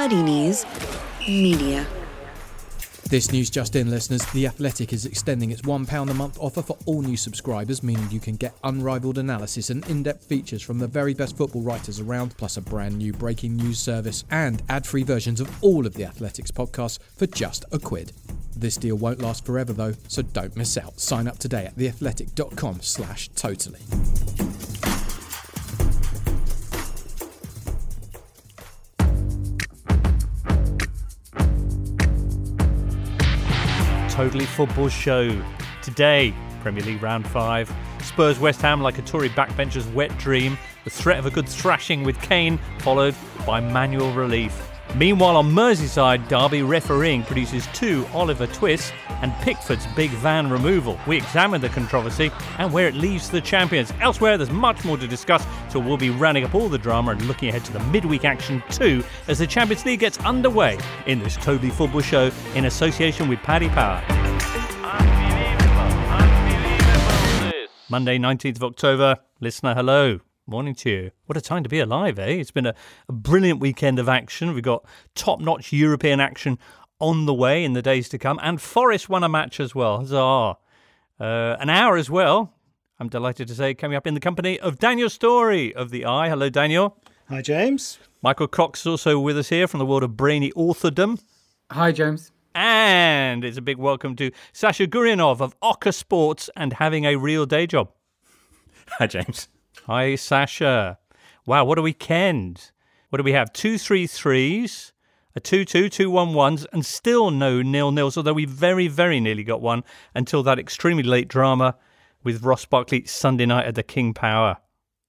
Muddy Knees Media. This news just in, listeners. The Athletic is extending its £1 a month offer for all new subscribers, meaning you can get unrivaled analysis and in depth features from the very best football writers around, plus a brand new breaking news service and ad free versions of all of the Athletic's podcasts for just a quid. This deal won't last forever though, so don't miss out. Sign up today at theathletic.com slash totally. Totally Football Show. Today, Premier League Round 5. Spurs West Ham like a Tory backbencher's wet dream. The threat of a good thrashing with Kane, followed by manual relief. Meanwhile, on Merseyside, Derby refereeing produces two Oliver twists and Pickford's big van removal. We examine the controversy and where it leaves the champions. Elsewhere, there's much more to discuss, so we'll be rounding up all the drama and looking ahead to the midweek action too as the Champions League gets underway in this Totally Football Show in association with Paddy Power. Monday, 19th of October. Listener, hello. Morning to you. What a time to be alive, eh? It's been a, a brilliant weekend of action. We've got top notch European action on the way in the days to come. And Forest won a match as well. Huzzah. Uh, an hour as well. I'm delighted to say, coming up in the company of Daniel Storey of The Eye. Hello, Daniel. Hi, James. Michael Cox is also with us here from the world of brainy authordom. Hi, James. And it's a big welcome to Sasha Goryunov of Ocker Sports and having a real day job. Hi, James. Hi, Sasha. Wow, what a weekend. What do we have? Two three threes, a two two, two one ones, and still no nil nils, although we very, very nearly got one until that extremely late drama with Ross Barkley Sunday night at the King Power.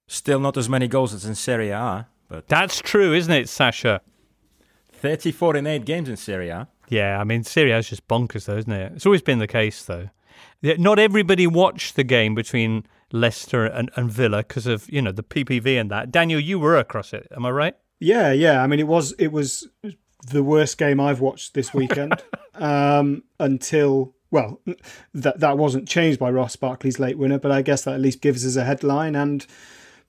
Still not as many goals as in Serie A, but That's true, isn't it, Sasha? 34 in 8 games in Serie A. Yeah, I mean, Serie A is just bonkers, though, isn't it? It's always been the case, though. Not everybody watched the game between Leicester and, and Villa because of, you know, the PPV and that. Daniel, you were across it, am I right? Yeah, yeah. I mean, it was it was the worst game I've watched this weekend um, until well, that that wasn't changed by Ross Barkley's late winner, but I guess that at least gives us a headline and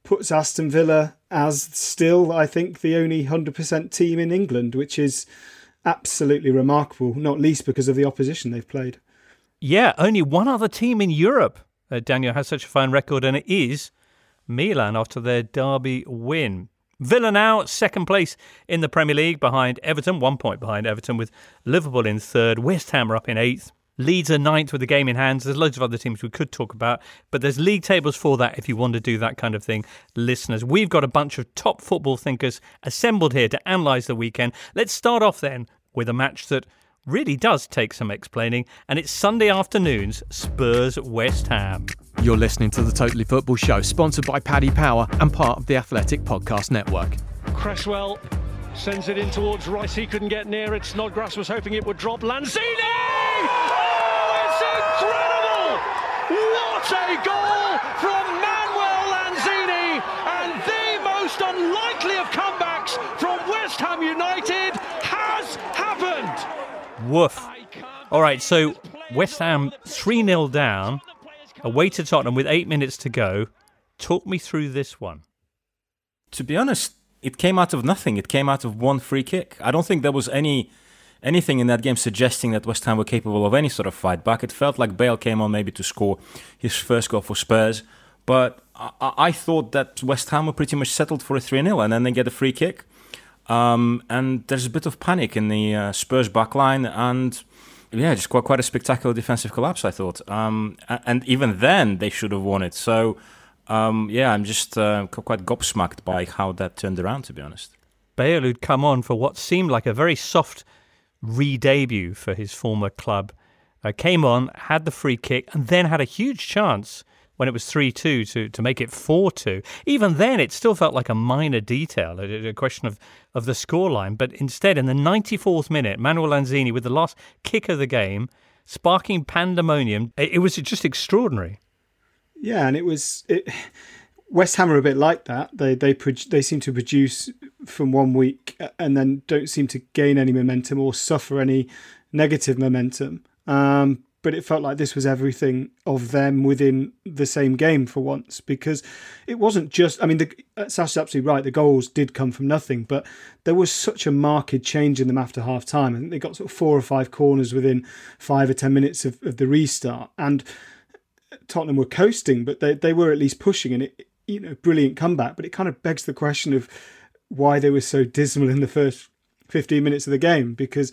puts Aston Villa as still, I think, the only hundred percent team in England, which is absolutely remarkable. Not least because of the opposition they've played. Yeah, only one other team in Europe, uh, Daniel, has such a fine record, and it is Milan after their derby win. Villa now second place in the Premier League behind Everton, one point behind Everton, with Liverpool in third. West Ham are up in eighth. Leeds are ninth with the game in hands. There's loads of other teams we could talk about, but there's league tables for that if you want to do that kind of thing, listeners. We've got a bunch of top football thinkers assembled here to analyse the weekend. Let's start off then with a match that really does take some explaining, and it's Sunday afternoon's Spurs West Ham. You're listening to the Totally Football Show, sponsored by Paddy Power and part of the Athletic Podcast Network. Cresswell sends it in towards Rice. He couldn't get near it. Snodgrass was hoping it would drop. Lanzini! Oh, it's incredible! What a goal from Manuel Lanzini! And the most unlikely of comebacks from West Ham United has happened. Woof. All right, so West Ham 3 0 down, away to Tottenham with eight minutes to go. Talk me through this one. To be honest, it came out of nothing. It came out of one free kick. I don't think there was any anything in that game suggesting that West Ham were capable of any sort of fight back. It felt like Bale came on maybe to score his first goal for Spurs, but I, I- thought that West Ham were pretty much settled for a 3 0, and then they get a free kick. Um, and there's a bit of panic in the uh, Spurs backline, and yeah, just quite quite a spectacular defensive collapse. I thought, um, and even then they should have won it. So um, yeah, I'm just uh, quite gobsmacked by how that turned around. To be honest, Bale, who'd come on for what seemed like a very soft re debut for his former club, uh, came on, had the free kick, and then had a huge chance when it was 3 2 to, to make it 4 2. Even then, it still felt like a minor detail, a, a question of, of the scoreline. But instead, in the 94th minute, Manuel Lanzini, with the last kick of the game, sparking pandemonium, it, it was just extraordinary. Yeah, and it was it. West Ham are a bit like that. They they they seem to produce from one week and then don't seem to gain any momentum or suffer any negative momentum. Um, but it felt like this was everything of them within the same game for once because it wasn't just. I mean, the, uh, Sash is absolutely right. The goals did come from nothing, but there was such a marked change in them after half time. I think they got sort of four or five corners within five or ten minutes of, of the restart, and Tottenham were coasting, but they they were at least pushing, and it you know brilliant comeback. But it kind of begs the question of why they were so dismal in the first 15 minutes of the game because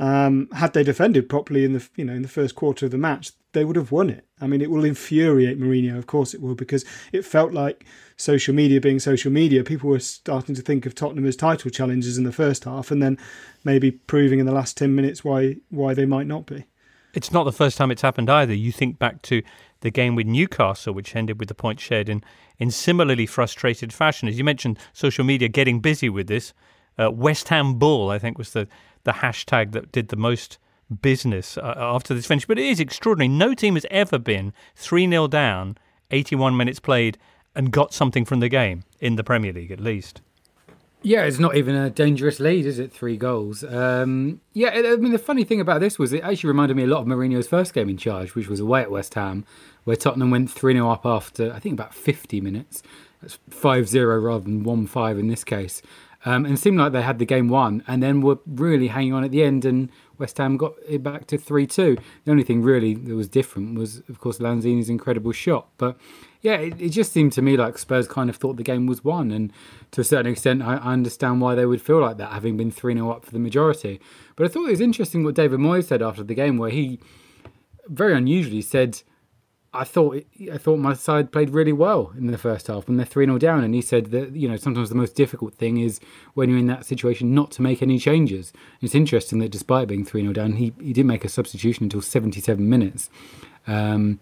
um, had they defended properly in the you know in the first quarter of the match, they would have won it. I mean, it will infuriate Mourinho, of course it will, because it felt like social media being social media, people were starting to think of Tottenham as title challengers in the first half, and then maybe proving in the last ten minutes why why they might not be. It's not the first time it's happened either. You think back to the game with Newcastle, which ended with the point shared in in similarly frustrated fashion. As you mentioned, social media getting busy with this. Uh, West Ham Bull, I think, was the the hashtag that did the most business uh, after this finish. But it is extraordinary. No team has ever been 3 0 down, 81 minutes played, and got something from the game in the Premier League, at least. Yeah, it's not even a dangerous lead, is it? Three goals. Um, yeah, I mean, the funny thing about this was it actually reminded me a lot of Mourinho's first game in charge, which was away at West Ham, where Tottenham went 3 0 up after, I think, about 50 minutes. That's 5 0 rather than 1 5 in this case. Um, and seemed like they had the game won and then were really hanging on at the end and West Ham got it back to 3-2. The only thing really that was different was, of course, Lanzini's incredible shot. But yeah, it, it, just seemed to me like Spurs kind of thought the game was won. And to a certain extent, I, I understand why they would feel like that, having been 3-0 up for the majority. But I thought it was interesting what David Moyes said after the game, where he very unusually said I thought I thought my side played really well in the first half when they're 3 0 down. And he said that, you know, sometimes the most difficult thing is when you're in that situation not to make any changes. It's interesting that despite being 3 0 down, he, he didn't make a substitution until 77 minutes. Um,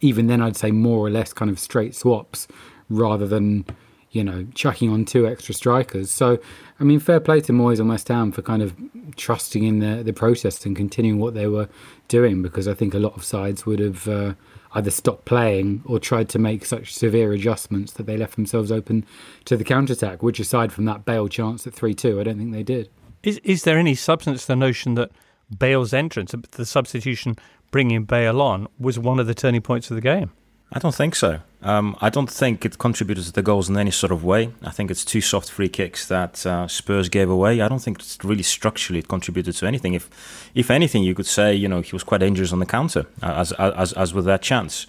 even then, I'd say more or less kind of straight swaps rather than, you know, chucking on two extra strikers. So, I mean, fair play to Moyes and West Ham for kind of trusting in the, the process and continuing what they were doing because I think a lot of sides would have. Uh, either stopped playing or tried to make such severe adjustments that they left themselves open to the counter attack. Which, aside from that Bale chance at three two, I don't think they did. Is is there any substance to the notion that Bale's entrance, the substitution bringing Bale on, was one of the turning points of the game? I don't think so. Um, I don't think it contributed to the goals in any sort of way. I think it's two soft free kicks that uh, Spurs gave away. I don't think it's really structurally it contributed to anything. If, if anything, you could say you know he was quite dangerous on the counter, uh, as as as with that chance.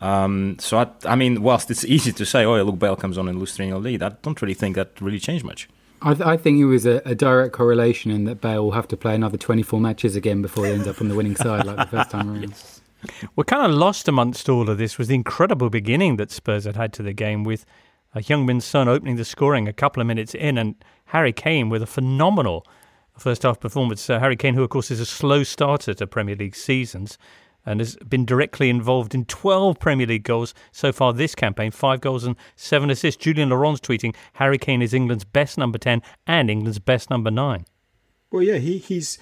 Um, so I, I mean, whilst it's easy to say, oh, look, Bale comes on and lose 3 0 lead, I don't really think that really changed much. I, th- I think it was a, a, direct correlation in that Bale will have to play another 24 matches again before he ends up on the winning side like the first time around. yes. We're kind of lost amongst all of this was the incredible beginning that Spurs had had to the game with a Heung-min Son opening the scoring a couple of minutes in and Harry Kane with a phenomenal first half performance. Uh, Harry Kane, who of course is a slow starter to Premier League seasons and has been directly involved in 12 Premier League goals so far this campaign, five goals and seven assists. Julien Laurens tweeting Harry Kane is England's best number 10 and England's best number 9. Well, yeah, he, he's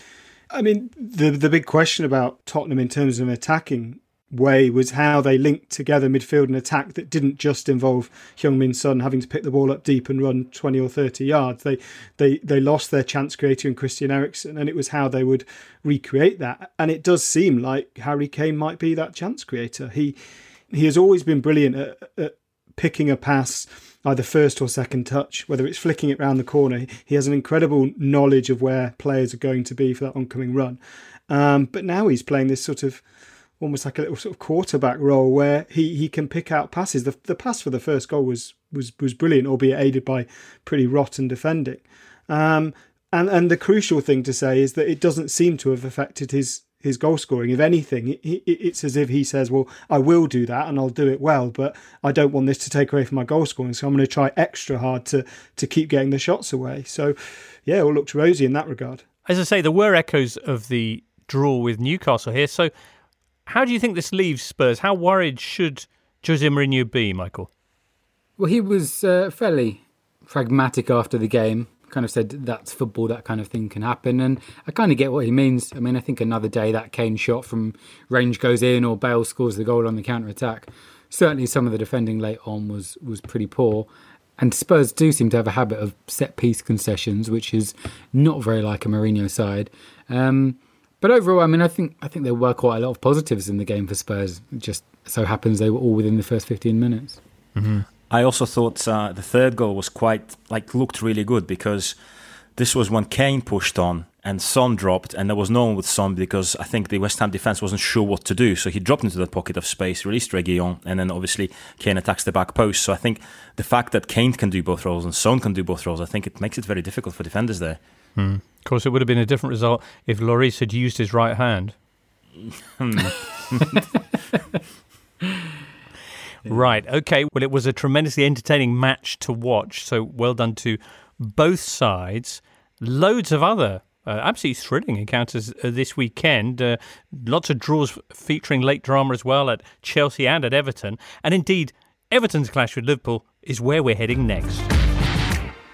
I mean, the the big question about Tottenham in terms of an attacking way was how they linked together midfield and attack that didn't just involve Heung-min Son having to pick the ball up deep and run 20 or 30 yards. They they they lost their chance creator in Christian Eriksen and it was how they would recreate that. And it does seem like Harry Kane might be that chance creator. He he has always been brilliant at, at picking a pass either first or second touch, whether it's flicking it round the corner. He has an incredible knowledge of where players are going to be for that oncoming run. Um, but now he's playing this sort of almost like a little sort of quarterback role where he, he can pick out passes. The, the pass for the first goal was was was brilliant, albeit aided by pretty rotten defending. Um, and and the crucial thing to say is that it doesn't seem to have affected his his goal scoring. If anything, it's as if he says, "Well, I will do that and I'll do it well, but I don't want this to take away from my goal scoring, so I'm going to try extra hard to to keep getting the shots away." So, yeah, it all looks rosy in that regard. As I say, there were echoes of the draw with Newcastle here. So, how do you think this leaves Spurs? How worried should Jose Mourinho be, Michael? Well, he was uh, fairly pragmatic after the game kind of said that's football, that kind of thing can happen. And I kind of get what he means. I mean, I think another day that Kane shot from range goes in or Bale scores the goal on the counter attack. Certainly, some of the defending late on was was pretty poor. And Spurs do seem to have a habit of set piece concessions, which is not very like a Mourinho side. Um, But overall, I mean, I think I think there were quite a lot of positives in the game for Spurs. It just so happens they were all within the first 15 minutes. Mm-hmm. I also thought uh, the third goal was quite like looked really good because this was when Kane pushed on and Son dropped, and there was no one with Son because I think the West Ham defense wasn't sure what to do. So he dropped into that pocket of space, released Reguilon, and then obviously Kane attacks the back post. So I think the fact that Kane can do both roles and Son can do both roles, I think it makes it very difficult for defenders there. Hmm. Of course, it would have been a different result if Lloris had used his right hand. Right. Okay. Well, it was a tremendously entertaining match to watch. So well done to both sides. Loads of other uh, absolutely thrilling encounters uh, this weekend. Uh, lots of draws featuring late drama as well at Chelsea and at Everton. And indeed, Everton's clash with Liverpool is where we're heading next.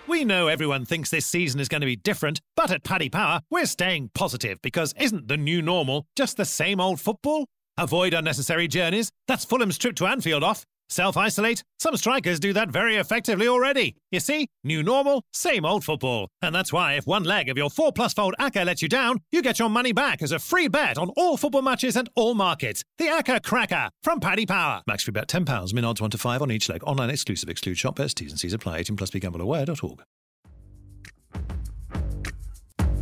We know everyone thinks this season is going to be different, but at Paddy Power, we're staying positive because isn't the new normal just the same old football? Avoid unnecessary journeys. That's Fulham's trip to Anfield off. Self isolate? Some strikers do that very effectively already. You see, new normal, same old football. And that's why if one leg of your 4 plus fold ACCA lets you down, you get your money back as a free bet on all football matches and all markets. The ACCA Cracker from Paddy Power. Max free bet £10, min odds 1 to 5 on each leg. Online exclusive, exclude shop bets, T's and C's apply. 18 plus begambleaware.org.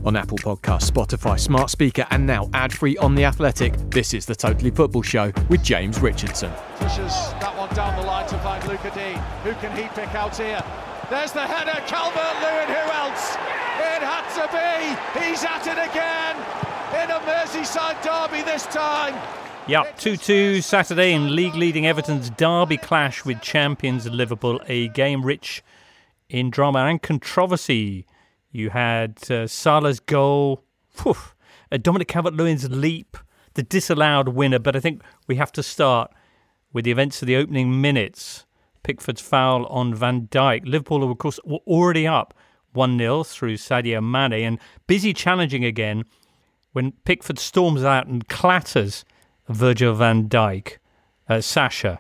On Apple Podcasts, Spotify, Smart Speaker, and now ad free on The Athletic, this is the Totally Football Show with James Richardson. Pushes that one down the line to find Lucas Digne. Who can he pick out here? There's the header, Calvert Lewin. Who else? It had to be. He's at it again in a Merseyside derby this time. Yep, 2 2 Saturday in league leading Everton's derby clash with champions Liverpool, a game rich in drama and controversy. You had uh, Salah's goal, whew, Dominic Calvert-Lewin's leap, the disallowed winner. But I think we have to start with the events of the opening minutes. Pickford's foul on Van Dijk. Liverpool, of course, were already up 1 0 through Sadio Mane and busy challenging again when Pickford storms out and clatters Virgil van Dijk. Uh, Sasha,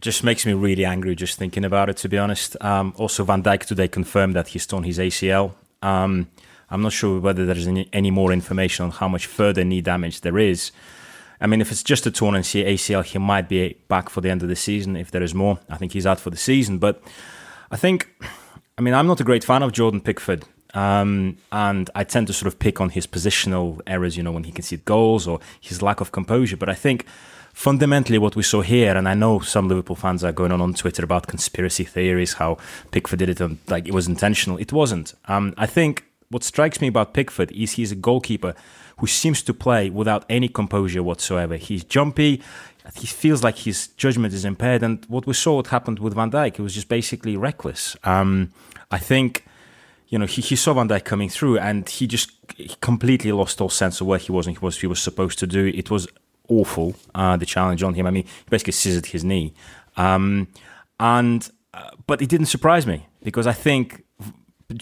just makes me really angry just thinking about it, to be honest. Um, also, Van Dijk today confirmed that he's torn his ACL. Um, I'm not sure whether there's any, any, more information on how much further knee damage there is. I mean, if it's just a torn ACL, he might be back for the end of the season. If there is more, I think he's out for the season. But I think, I mean, I'm not a great fan of Jordan Pickford. Um, and I tend to sort of pick on his positional errors, you know, when he conceded goals or his lack of composure. But I think fundamentally what we saw here, and I know some Liverpool fans are going on on Twitter about conspiracy theories, how Pickford did it, and like it was intentional. It wasn't. Um, I think what strikes me about Pickford is he's a goalkeeper who seems to play without any composure whatsoever. He's jumpy. He feels like his judgment is impaired, and what we saw what happened with Van Dijk, it was just basically reckless. Um, I think you know, he, he saw Van Dijk coming through and he just he completely lost all sense of where he was and he was he was supposed to do. It was awful, uh, the challenge on him. I mean, he basically scissored his knee. Um, and uh, But it didn't surprise me because I think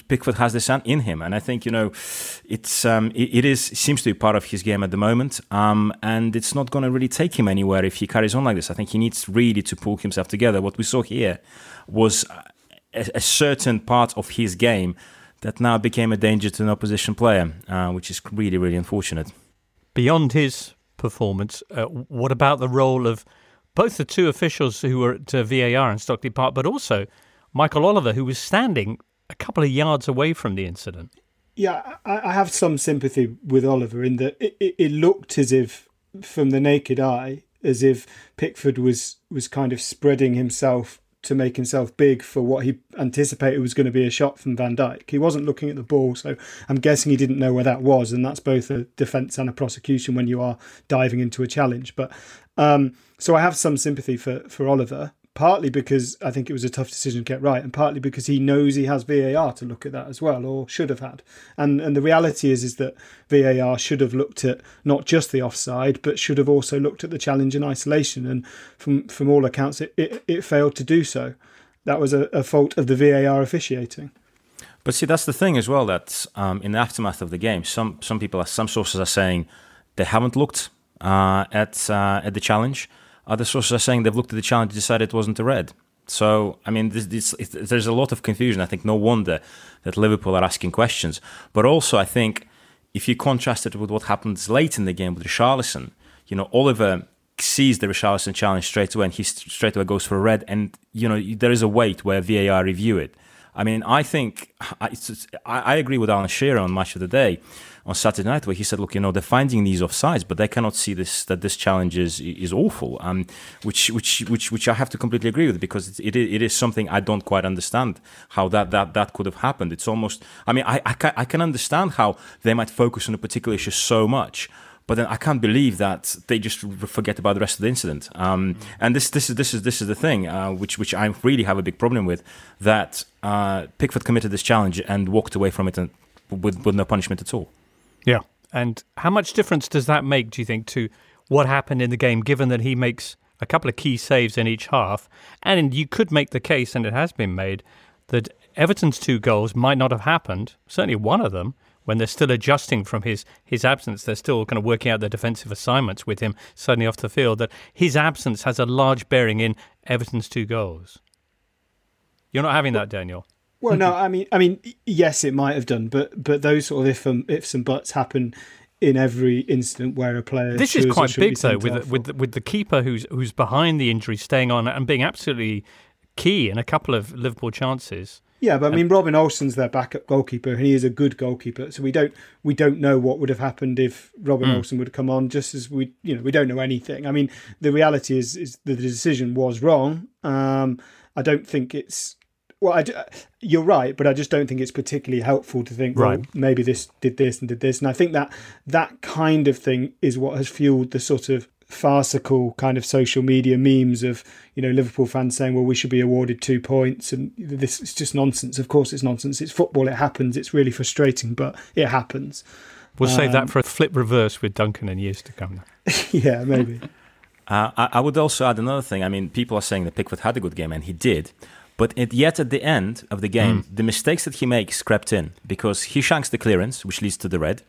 Pickford has this in him, and I think you know it's um, it, it is seems to be part of his game at the moment, um, and it's not going to really take him anywhere if he carries on like this. I think he needs really to pull himself together. What we saw here was a, a certain part of his game that now became a danger to an opposition player, uh, which is really really unfortunate. Beyond his performance. Uh, what about the role of both the two officials who were at uh, VAR in Stockley Park, but also Michael Oliver, who was standing a couple of yards away from the incident? Yeah, I, I have some sympathy with Oliver in that it, it, it looked as if, from the naked eye, as if Pickford was was kind of spreading himself to make himself big for what he anticipated was going to be a shot from Van Dijk. He wasn't looking at the ball, so I'm guessing he didn't know where that was, and that's both a defence and a prosecution when you are diving into a challenge. But um, so I have some sympathy for for Oliver, partly because I think it was a tough decision to get right, and partly because he knows he has VAR to look at that as well, or should have had. And and the reality is is that VAR should have looked at not just the offside, but should have also looked at the challenge in isolation. And from from all accounts, it it, it failed to do so. That was a, a, fault of the VAR officiating. But see, that's the thing as well. That um, in the aftermath of the game, some some people, some sources are saying they haven't looked uh, at uh, at the challenge other sources are saying they've looked at the challenge and decided it wasn't a red. So, I mean, this, this, there's a lot of confusion. I think no wonder that Liverpool are asking questions. But also, I think if you contrast it with what happens late in the game with Richarlison, you know, Oliver sees the Richarlison challenge straight away and he straight away goes for a red. And, you know, there is a wait where VAR review it. I mean, I think I, I agree with Alan Shearer on Match of the Day on Saturday night, where he said, "Look, you know, they're finding these offsides, but they cannot see this that this challenge is is awful." Um, which which which which I have to completely agree with because it, it, is something I don't quite understand how that that that could have happened. It's almost, I mean, I I can, I can understand how they might focus on a particular issue so much. But then I can't believe that they just forget about the rest of the incident. Um. And this, this is this is this is the thing, uh, which which I really have a big problem with. That uh, Pickford committed this challenge and walked away from it and, with with no punishment at all. Yeah. And how much difference does that make, do you think, to what happened in the game, given that he makes a couple of key saves in each half? And you could make the case, and it has been made, that Everton's two goals might not have happened, certainly one of them, when they're still adjusting from his, his absence. They're still kind of working out their defensive assignments with him suddenly off the field, that his absence has a large bearing in Everton's two goals. You're not having that, Daniel. Well, no, I mean, I mean, yes, it might have done, but but those sort of if um, ifs and buts happen in every incident where a player. This is quite big though, with with the, with the keeper who's who's behind the injury, staying on and being absolutely key in a couple of Liverpool chances. Yeah, but I mean, Robin Olsen's their backup goalkeeper, and he is a good goalkeeper. So we don't we don't know what would have happened if Robin mm. Olsen would have come on. Just as we, you know, we don't know anything. I mean, the reality is is that the decision was wrong. Um, I don't think it's well, I, you're right, but I just don't think it's particularly helpful to think, right. well, maybe this did this and did this. And I think that that kind of thing is what has fueled the sort of farcical kind of social media memes of you know Liverpool fans saying, "Well, we should be awarded two points," and this is just nonsense. Of course, it's nonsense. It's football. It happens. It's really frustrating, but it happens. We'll um, save that um, for a flip reverse with Duncan in years to come. yeah, maybe. Uh, I, I would also add another thing. I mean, people are saying that Pickford had a good game, and he did. But it, yet at the end of the game, mm. the mistakes that he makes crept in because he shanks the clearance, which leads to the red.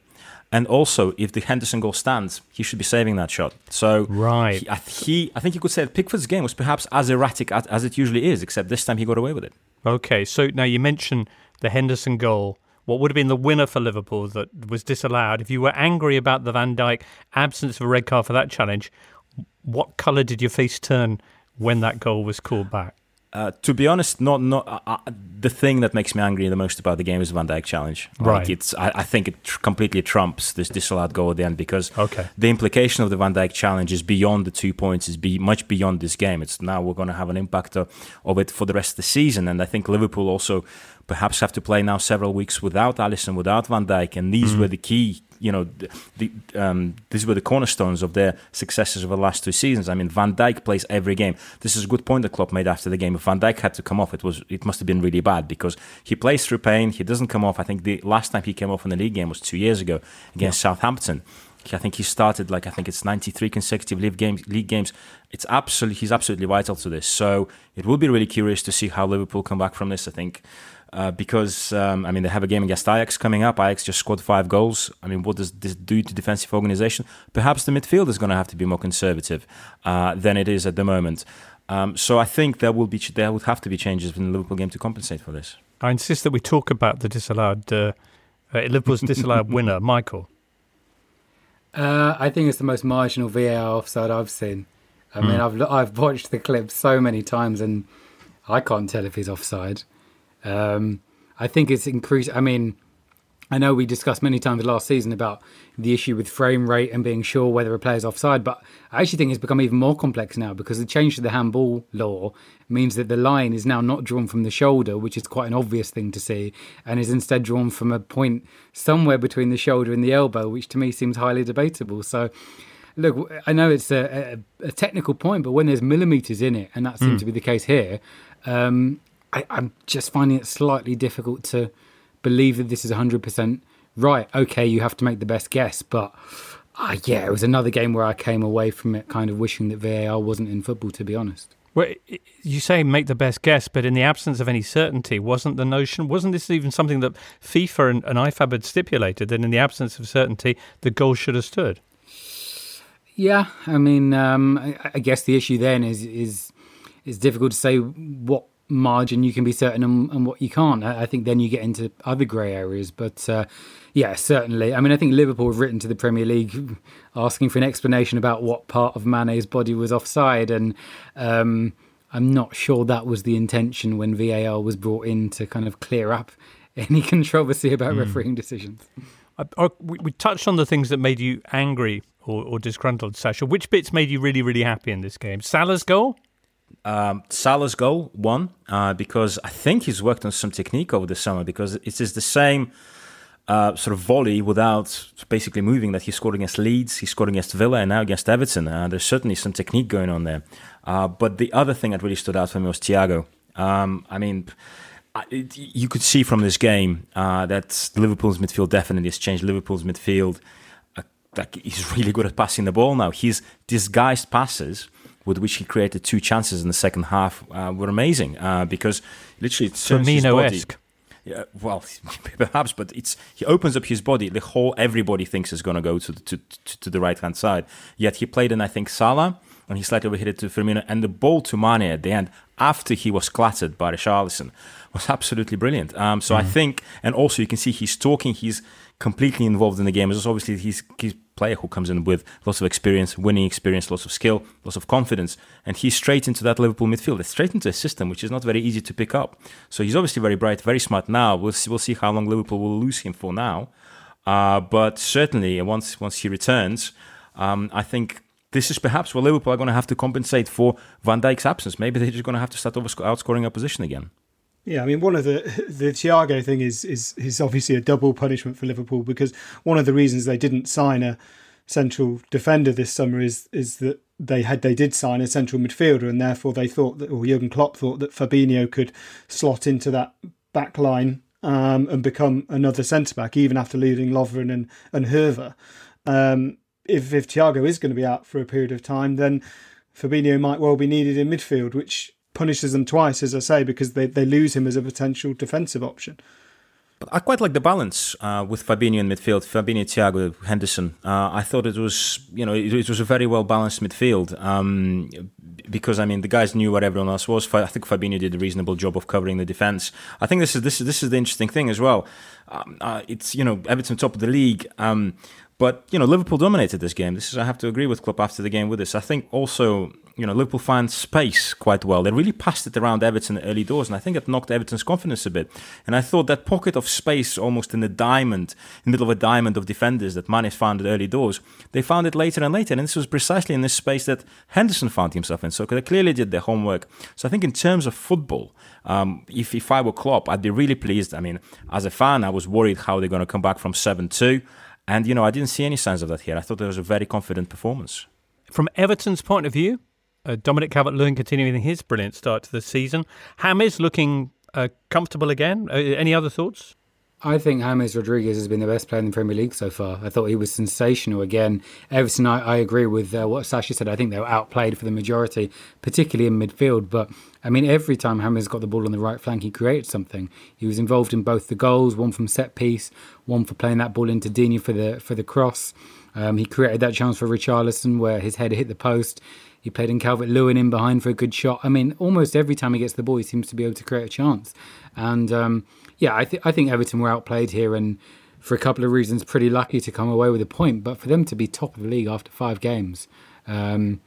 And also, if the Henderson goal stands, he should be saving that shot. So, right, he, I, he, I think you could say that Pickford's game was perhaps as erratic as, as it usually is, except this time he got away with it. Okay, so now you mentioned the Henderson goal. What would have been the winner for Liverpool that was disallowed? If you were angry about the Van Dijk absence of a red card for that challenge, what colour did your face turn when that goal was called back? Uh, to be honest, not not uh, uh, the thing that makes me angry the most about the game is Van Dijk challenge. Like right. It's I, I think it tr- completely trumps this disallowed goal at the end because okay. the implication of the Van Dijk challenge is beyond the two points. is be much beyond this game. It's now we're going to have an impact of, of it for the rest of the season, and I think Liverpool also perhaps have to play now several weeks without Alisson, without Van Dijk, and these mm. were the key you know, the, um, these were the cornerstones of their successes over the last two seasons. I mean, Van Dijk plays every game. This is a good point that Klopp made after the game. If Van Dijk had to come off, it was it must have been really bad because he plays through pain. He doesn't come off. I think the last time he came off in the league game was two years ago against yeah. Southampton. I think he started like I think it's 93 consecutive league games. League games. It's absolutely he's absolutely vital to this. So it will be really curious to see how Liverpool come back from this. I think uh, because um, I mean they have a game against Ajax coming up. Ajax just scored five goals. I mean, what does this do to defensive organization? Perhaps the midfield is going to have to be more conservative uh, than it is at the moment. Um, so I think there will be there would have to be changes in the Liverpool game to compensate for this. I insist that we talk about the disallowed uh, uh Liverpool's disallowed winner, Michael. Uh, I think it's the most marginal VAR offside I've seen. I mean, mm. I've I've watched the clip so many times, and I can't tell if he's offside. Um, I think it's increased. I mean, I know we discussed many times last season about the issue with frame rate and being sure whether a player's offside, but I actually think it's become even more complex now because the change to the handball law means that the line is now not drawn from the shoulder, which is quite an obvious thing to see, and is instead drawn from a point somewhere between the shoulder and the elbow, which to me seems highly debatable. So, look, I know it's a, a, a technical point, but when there's millimeters in it, and that seems mm. to be the case here, um, I, I'm just finding it slightly difficult to believe that this is 100% right. Okay, you have to make the best guess, but uh, yeah, it was another game where I came away from it kind of wishing that VAR wasn't in football, to be honest. Well, you say make the best guess, but in the absence of any certainty, wasn't the notion, wasn't this even something that FIFA and, and IFAB had stipulated that in the absence of certainty, the goal should have stood? Yeah, I mean, um, I, I guess the issue then is is it's difficult to say what margin you can be certain and, and what you can't. I, I, think then you get into other grey areas. But uh, yeah, certainly. I mean, I think Liverpool have written to the Premier League asking for an explanation about what part of Mane's body was offside, and um, I'm not sure that was the intention when VAR was brought in to kind of clear up any controversy about mm. refereeing decisions. Uh, we, we, touched on the things that made you angry or, or disgruntled, Sasha. Which bits made you really, really happy in this game? Salah's goal? Um, Salah's goal, one, uh, because I think he's worked on some technique over the summer because it is the same uh, sort of volley without basically moving that he scored against Leeds, he scored against Villa, and now against Everton. Uh, there's certainly some technique going on there. Uh, but the other thing that really stood out for me was Thiago. Um, I mean, it, you could see from this game uh, that Liverpool's midfield definitely has changed. Liverpool's midfield, uh, like he's really good at passing the ball now. His disguised passes with which he created two chances in the second half uh, were amazing uh, because literally Firmino-esque. Yeah, well, perhaps, but it's he opens up his body. The whole everybody thinks is going to go to to to the right hand side. Yet he played in I think Salah and he slightly overhit it to Firmino and the ball to Mane at the end after he was clattered by Richarlison was absolutely brilliant. Um, so mm. I think, and also you can see he's talking. He's completely involved in the game. It's obviously he's, he's player who comes in with lots of experience, winning experience, lots of skill, lots of confidence, and he's straight into that Liverpool midfield. It's straight into a system which is not very easy to pick up. So he's obviously very bright, very smart. Now we'll see, we'll see how long Liverpool will lose him for now. Uh, but certainly once once he returns, um, I think this is perhaps where Liverpool are going to have to compensate for Van Dijk's absence. Maybe they're just going to have to start outscoring opposition again. Yeah, I mean, one of the the Thiago thing is is is obviously a double punishment for Liverpool because one of the reasons they didn't sign a central defender this summer is is that they had they did sign a central midfielder and therefore they thought that or Jurgen Klopp thought that Fabinho could slot into that back line um, and become another centre back even after losing Lovren and and Hervé. Um, if if Thiago is going to be out for a period of time, then Fabinho might well be needed in midfield, which punishes them twice, as I say, because they, they lose him as a potential defensive option. But I quite like the balance uh, with Fabinho in midfield, Fabinho, Thiago, Henderson. Uh, I thought it was, you know, it, it was a very well balanced midfield um, because I mean the guys knew what everyone else was. I think Fabinho did a reasonable job of covering the defense. I think this is this is this is the interesting thing as well. Um, uh, it's you know Everton top of the league. Um, but you know, Liverpool dominated this game. This is I have to agree with Klopp after the game with this. I think also you know Liverpool found space quite well. They really passed it around Everton early doors, and I think it knocked Everton's confidence a bit. And I thought that pocket of space, almost in the diamond, in the middle of a diamond of defenders that Mane found at early doors, they found it later and later. And this was precisely in this space that Henderson found himself in. So they clearly did their homework. So I think in terms of football, um, if if I were Klopp, I'd be really pleased. I mean, as a fan, I was worried how they're going to come back from seven two. And, you know, I didn't see any signs of that here. I thought it was a very confident performance. From Everton's point of view, uh, Dominic Calvert Lewin continuing his brilliant start to the season. James looking uh, comfortable again. Uh, any other thoughts? I think James Rodriguez has been the best player in the Premier League so far. I thought he was sensational again. Everton, I, I agree with uh, what Sasha said. I think they were outplayed for the majority, particularly in midfield. But I mean, every time James got the ball on the right flank, he created something. He was involved in both the goals, one from set piece, one for playing that ball into Digne for the for the cross. Um, he created that chance for Richarlison where his head hit the post. He played in Calvert Lewin in behind for a good shot. I mean, almost every time he gets the ball, he seems to be able to create a chance. And um, yeah, I, th- I think Everton were outplayed here and for a couple of reasons pretty lucky to come away with a point. But for them to be top of the league after five games um,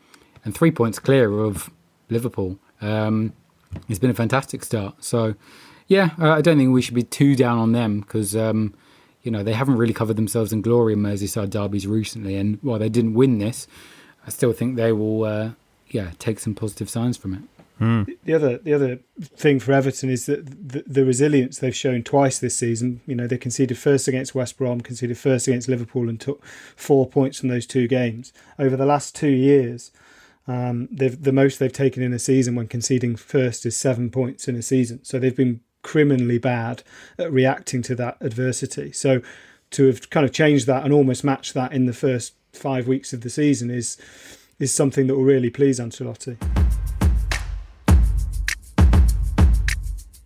and three points clear of Liverpool, um, it's been a fantastic start. So yeah, I don't think we should be too down on them because um, you know they haven't really covered themselves in glory in Merseyside derbies recently. And while they didn't win this, I still think they will uh, yeah take some positive signs from it. Mm. The other the other thing for Everton is that the, the, resilience they've shown twice this season. You know, they conceded first against West Brom, conceded first against Liverpool, and took four points from those two games. Over the last two years, um, they've the most they've taken in a season when conceding first is seven points in a season. So they've been criminally bad at reacting to that adversity. So to have kind of changed that and almost matched that in the first five weeks of the season is is something that will really please Ancelotti.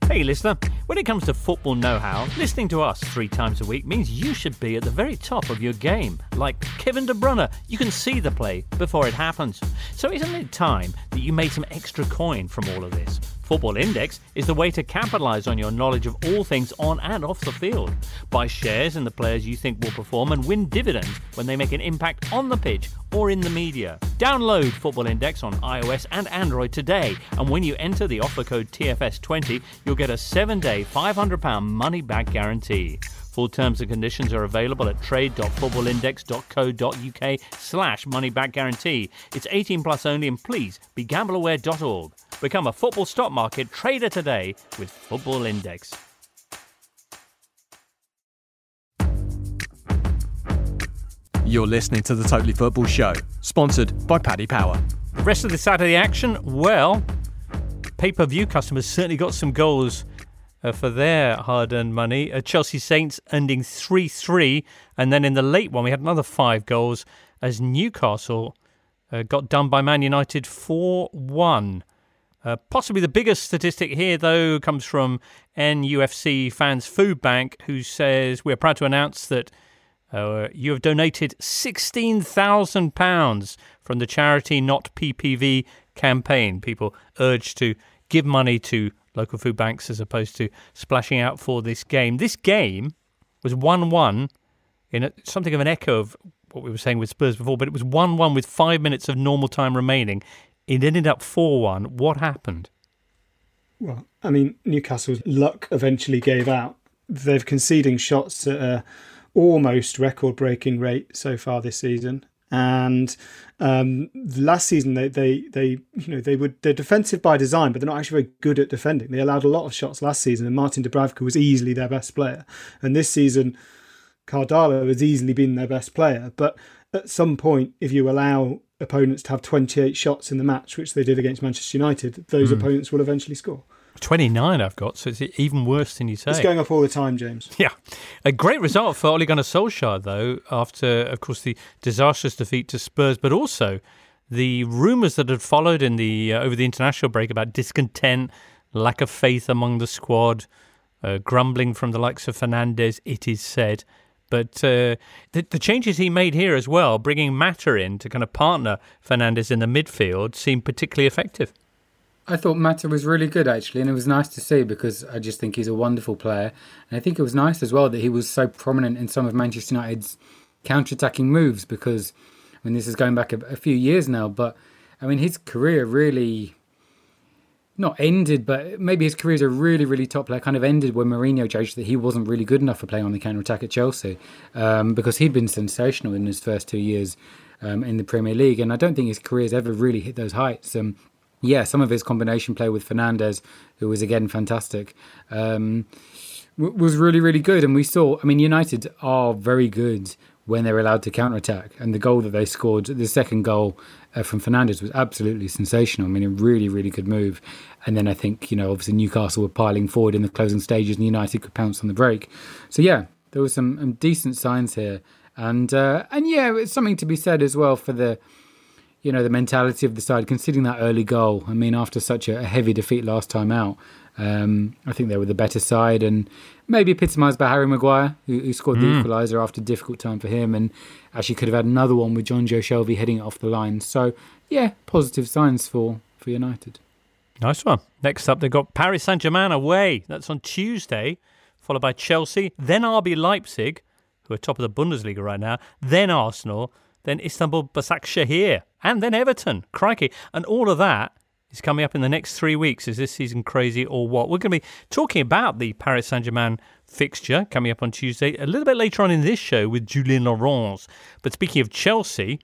Hey, listener, when it comes to football know how, listening to us three times a week means you should be at the very top of your game. Like Kevin De Bruyne, you can see the play before it happens. So, isn't it time that you made some extra coin from all of this? Football Index is the way to capitalize on your knowledge of all things on and off the field. Buy shares in the players you think will perform and win dividends when they make an impact on the pitch or in the media. Download Football Index on iOS and Android today, and when you enter the offer code TFS20, you'll get a 7-day £500 money back guarantee. Full terms and conditions are available at trade.footballindex.co.uk slash moneyback guarantee. It's 18 plus only and please be gambleaware.org. Become a football stock market trader today with Football Index. You're listening to the Totally Football Show, sponsored by Paddy Power. The rest of the Saturday action, well, pay per view customers certainly got some goals uh, for their hard earned money. Uh, Chelsea Saints ending 3 3. And then in the late one, we had another five goals as Newcastle uh, got done by Man United 4 1. Uh, possibly the biggest statistic here, though, comes from NUFC Fans Food Bank, who says we're proud to announce that uh, you have donated £16,000 from the charity Not PPV campaign. People urged to give money to local food banks as opposed to splashing out for this game. This game was 1 1 in a, something of an echo of what we were saying with Spurs before, but it was 1 1 with five minutes of normal time remaining. It ended up 4 1. What happened? Well, I mean, Newcastle's luck eventually gave out. They're conceding shots at a almost record breaking rate so far this season. And um, last season, they, they, they, you know, they would they're defensive by design, but they're not actually very good at defending. They allowed a lot of shots last season, and Martin Dubravka was easily their best player. And this season, Karl Darlow has easily been their best player. But at some point, if you allow opponents to have 28 shots in the match, which they did against Manchester United, those mm. opponents will eventually score. 29 I've got, so it's even worse than you say. It's going up all the time, James. Yeah. A great result for Ole Gunnar Solskjaer, though, after, of course, the disastrous defeat to Spurs, but also the rumours that had followed in the uh, over the international break about discontent, lack of faith among the squad, uh, grumbling from the likes of Fernandes, it is said. But uh, the, the, changes he made here as well, bringing Mata in to kind of partner Fernandes in the midfield, seemed particularly effective. I thought Mata was really good actually, and it was nice to see because I just think he's a wonderful player. And I think it was nice as well that he was so prominent in some of Manchester United's counter-attacking moves because I mean this is going back a, a few years now, but I mean his career really not ended, but maybe his career as a really, really top player kind of ended when Mourinho judged that he wasn't really good enough for playing on the counter attack at Chelsea um, because he'd been sensational in his first two years um, in the Premier League. And I don't think his career's ever really hit those heights. Um, yeah, some of his combination play with Fernandes, who was again fantastic, um, w- was really, really good. And we saw, I mean, United are very good when they're allowed to counter attack. And the goal that they scored, the second goal uh, from Fernandes, was absolutely sensational. I mean, a really, really good move. And then I think, you know, obviously Newcastle were piling forward in the closing stages and United could pounce on the break. So, yeah, there were some um, decent signs here. And, uh, and yeah, it's something to be said as well for the you know, the mentality of the side, considering that early goal. I mean, after such a heavy defeat last time out, um, I think they were the better side and maybe epitomised by Harry Maguire, who, who scored the mm. equaliser after a difficult time for him and actually could have had another one with Jonjo Shelvey heading it off the line. So, yeah, positive signs for, for United. Nice one. Next up, they've got Paris Saint Germain away. That's on Tuesday, followed by Chelsea, then RB Leipzig, who are top of the Bundesliga right now, then Arsenal, then Istanbul Basaksehir, and then Everton. Crikey. And all of that is coming up in the next three weeks. Is this season crazy or what? We're going to be talking about the Paris Saint Germain fixture coming up on Tuesday, a little bit later on in this show with Julien Laurens. But speaking of Chelsea,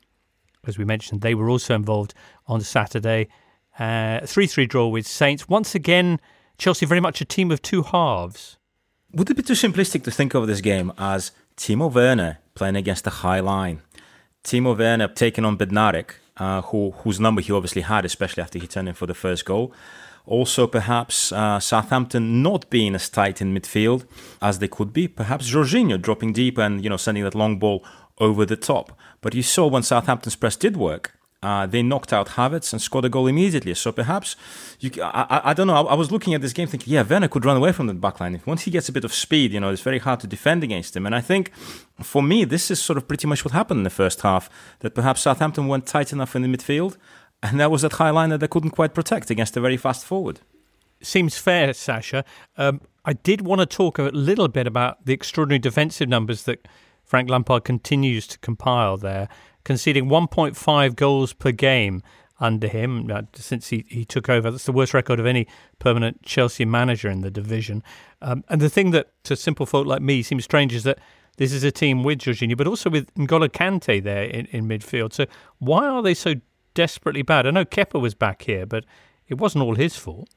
as we mentioned, they were also involved on Saturday. 3 uh, 3 draw with Saints. Once again, Chelsea very much a team of two halves. Would it be too simplistic to think of this game as Timo Werner playing against the high line? Timo Werner taking on Bednarek, uh, who, whose number he obviously had, especially after he turned in for the first goal. Also, perhaps uh, Southampton not being as tight in midfield as they could be. Perhaps Jorginho dropping deep and you know sending that long ball over the top. But you saw when Southampton's press did work, uh, they knocked out Havertz and scored a goal immediately. So perhaps you, I, I, don't know. I, I, was looking at this game thinking, yeah, Werner could run away from the backline. Once he gets a bit of speed, you know, it's very hard to defend against him. And I think for me, this is sort of pretty much what happened in the first half. That perhaps Southampton weren't tight enough in the midfield, and that was that high line that they couldn't quite protect against a very fast forward. seems fair, Sasha. Um, I did want to talk a little bit about the extraordinary defensive numbers that Frank Lampard continues to compile there, conceding 1.5 goals per game under him uh, since he, he took over. That's the worst record of any permanent Chelsea manager in the division. Um, and the thing that to simple folk like me seems strange is that this is a team with Jorginho, but also with N'Golo Kante there in, in midfield. So why are they so desperately bad? I know Kepa was back here, but it wasn't all his fault.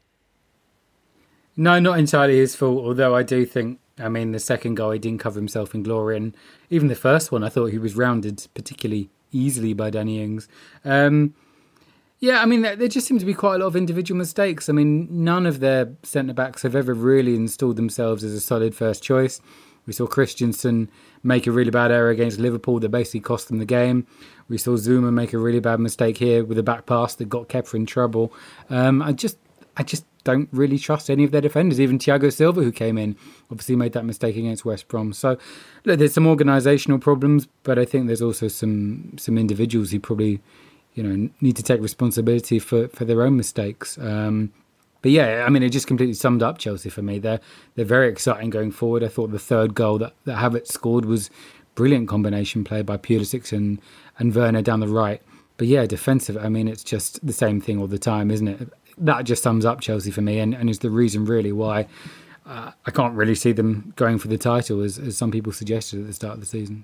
No, not entirely his fault. Although I do think, I mean, the second goal he didn't cover himself in glory, and even the first one, I thought he was rounded particularly easily by Danny Ings. Um, yeah, I mean, there just seem to be quite a lot of individual mistakes. I mean, none of their centre backs have ever really installed themselves as a solid first choice. We saw Christensen make a really bad error against Liverpool that basically cost them the game. We saw Zouma make a really bad mistake here with a back pass that got Kepa in trouble. Um, I just, I just don't really trust any of their defenders. Even Thiago Silva, who came in, obviously made that mistake against West Brom. So, look, there's some organisational problems, but I think there's also some some individuals who probably you know need to take responsibility for for their own mistakes. Um, but yeah, I mean, it just completely summed up Chelsea for me. They're they're very exciting going forward. I thought the third goal that that Havertz scored was brilliant combination play by Pulisic and and Werner down the right. But yeah, defensive. I mean, it's just the same thing all the time, isn't it? That just sums up Chelsea for me, and, and is the reason really why uh, I can't really see them going for the title, as, as some people suggested at the start of the season.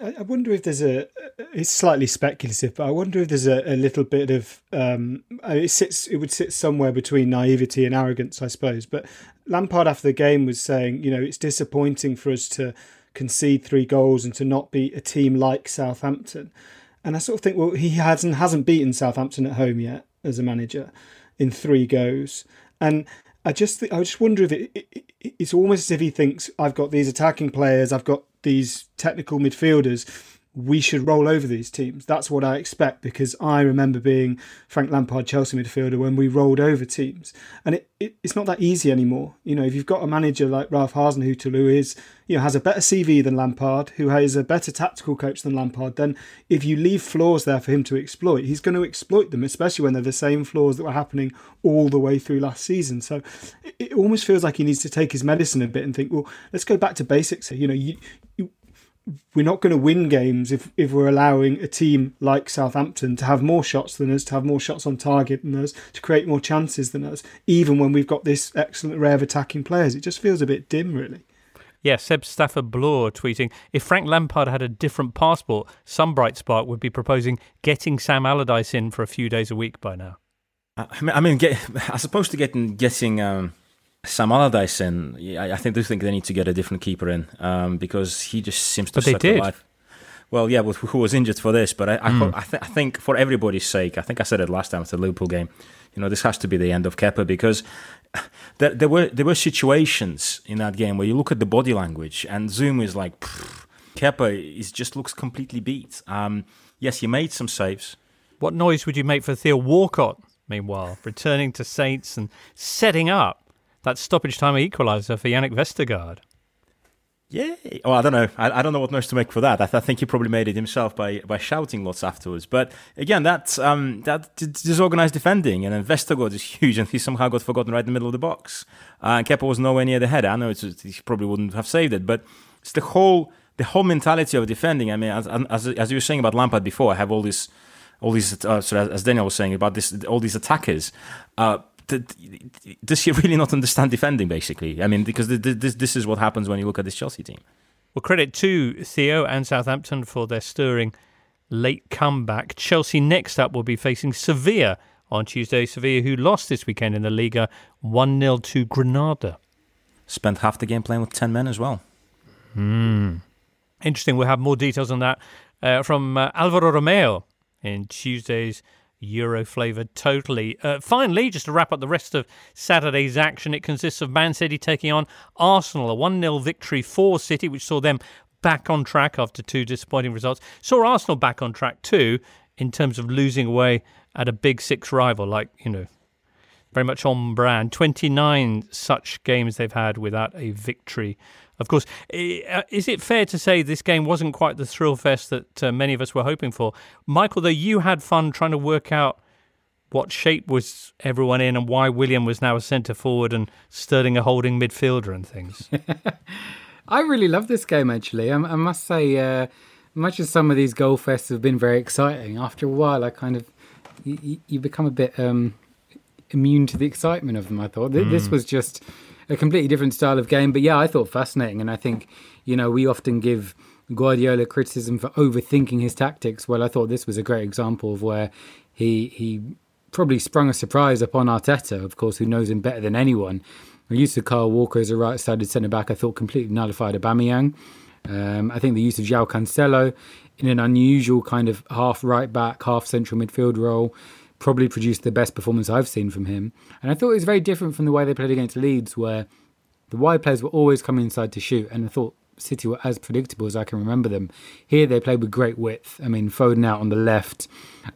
I wonder if there's a. It's slightly speculative, but I wonder if there's a, a little bit of. Um, it sits. It would sit somewhere between naivety and arrogance, I suppose. But Lampard after the game was saying, you know, it's disappointing for us to concede three goals and to not beat a team like Southampton. And I sort of think, well, he hasn't hasn't beaten Southampton at home yet as a manager in three goes, and I just th- I just wonder if it, it, it's almost as if he thinks I've got these attacking players, I've got these technical midfielders. We should roll over these teams. That's what I expect because I remember being Frank Lampard Chelsea midfielder when we rolled over teams, and it, it, it's not that easy anymore. You know, if you've got a manager like Ralph Hasenhüttl who is you know has a better CV than Lampard, who has a better tactical coach than Lampard, then if you leave flaws there for him to exploit, he's going to exploit them, especially when they're the same flaws that were happening all the way through last season. So it, it almost feels like he needs to take his medicine a bit and think, well, let's go back to basics. You know, you, you, we're not going to win games if, if we're allowing a team like Southampton to have more shots than us, to have more shots on target than us, to create more chances than us, even when we've got this excellent array of attacking players. It just feels a bit dim, really. Yeah, Seb Stafford Bloor tweeting if Frank Lampard had a different passport, some bright spark would be proposing getting Sam Allardyce in for a few days a week by now. I mean, I mean get, as opposed to getting getting um, Sam Allardyce in, I think they think they need to get a different keeper in um, because he just seems to. But they did. Alive. Well, yeah, but who was injured for this? But I, I, mm. I, th- I, think for everybody's sake, I think I said it last time at the Liverpool game. You know, this has to be the end of Kepa because there, there were there were situations in that game where you look at the body language and Zoom is like, Kepa is just looks completely beat. Um, yes, he made some saves. What noise would you make for Theo Walcott? Meanwhile, returning to Saints and setting up that stoppage time equaliser for Yannick Vestergaard. Yeah. Oh, I don't know. I, I don't know what noise to make for that. I, th- I, think he probably made it himself by, by shouting lots afterwards. But again, that um, that disorganized defending, and then Vestergaard is huge, and he somehow got forgotten right in the middle of the box. Uh, and Kepa was nowhere near the header. I know he probably wouldn't have saved it, but it's the whole the whole mentality of defending. I mean, as as, as you were saying about Lampard before, I have all these all these uh, sorry, as Daniel was saying about this all these attackers. Uh, does he really not understand defending? Basically, I mean, because this this is what happens when you look at this Chelsea team. Well, credit to Theo and Southampton for their stirring late comeback. Chelsea next up will be facing Sevilla on Tuesday. Sevilla, who lost this weekend in the Liga 1 0 to Granada. Spent half the game playing with 10 men as well. Hmm. Interesting. We'll have more details on that uh, from uh, Alvaro Romeo in Tuesday's Euro flavoured totally. Uh, finally, just to wrap up the rest of Saturday's action, it consists of Man City taking on Arsenal, a 1 0 victory for City, which saw them back on track after two disappointing results. Saw Arsenal back on track too, in terms of losing away at a big six rival, like, you know, very much on brand. 29 such games they've had without a victory of course. Uh, is it fair to say this game wasn't quite the thrill fest that uh, many of us were hoping for? Michael, though, you had fun trying to work out what shape was everyone in and why Willian was now a centre forward and Sterling a holding midfielder and things. I really love this game actually. I, I must say, uh, much as some of these goal fests have been very exciting, after a while I kind of you, you become a bit um, immune to the excitement of them. I thought mm. this was just a completely different style of game, but yeah, I thought fascinating, and I think you know we often give Guardiola criticism for overthinking his tactics. Well, I thought this was a great example of where he he probably sprung a surprise upon Arteta, of course, who knows him better than anyone. The use of Kyle Walker as a right-sided centre back, I thought, completely nullified Aubameyang. Um, I think the use of João Cancelo in an unusual kind of half right back, half central midfield role probably produced the best performance I've seen from him. And I thought it was very different from the way they played against Leeds, where the wide players were always coming inside to shoot, and I thought City were as predictable as I can remember them. Here they played with great width. I mean, Foden out on the left,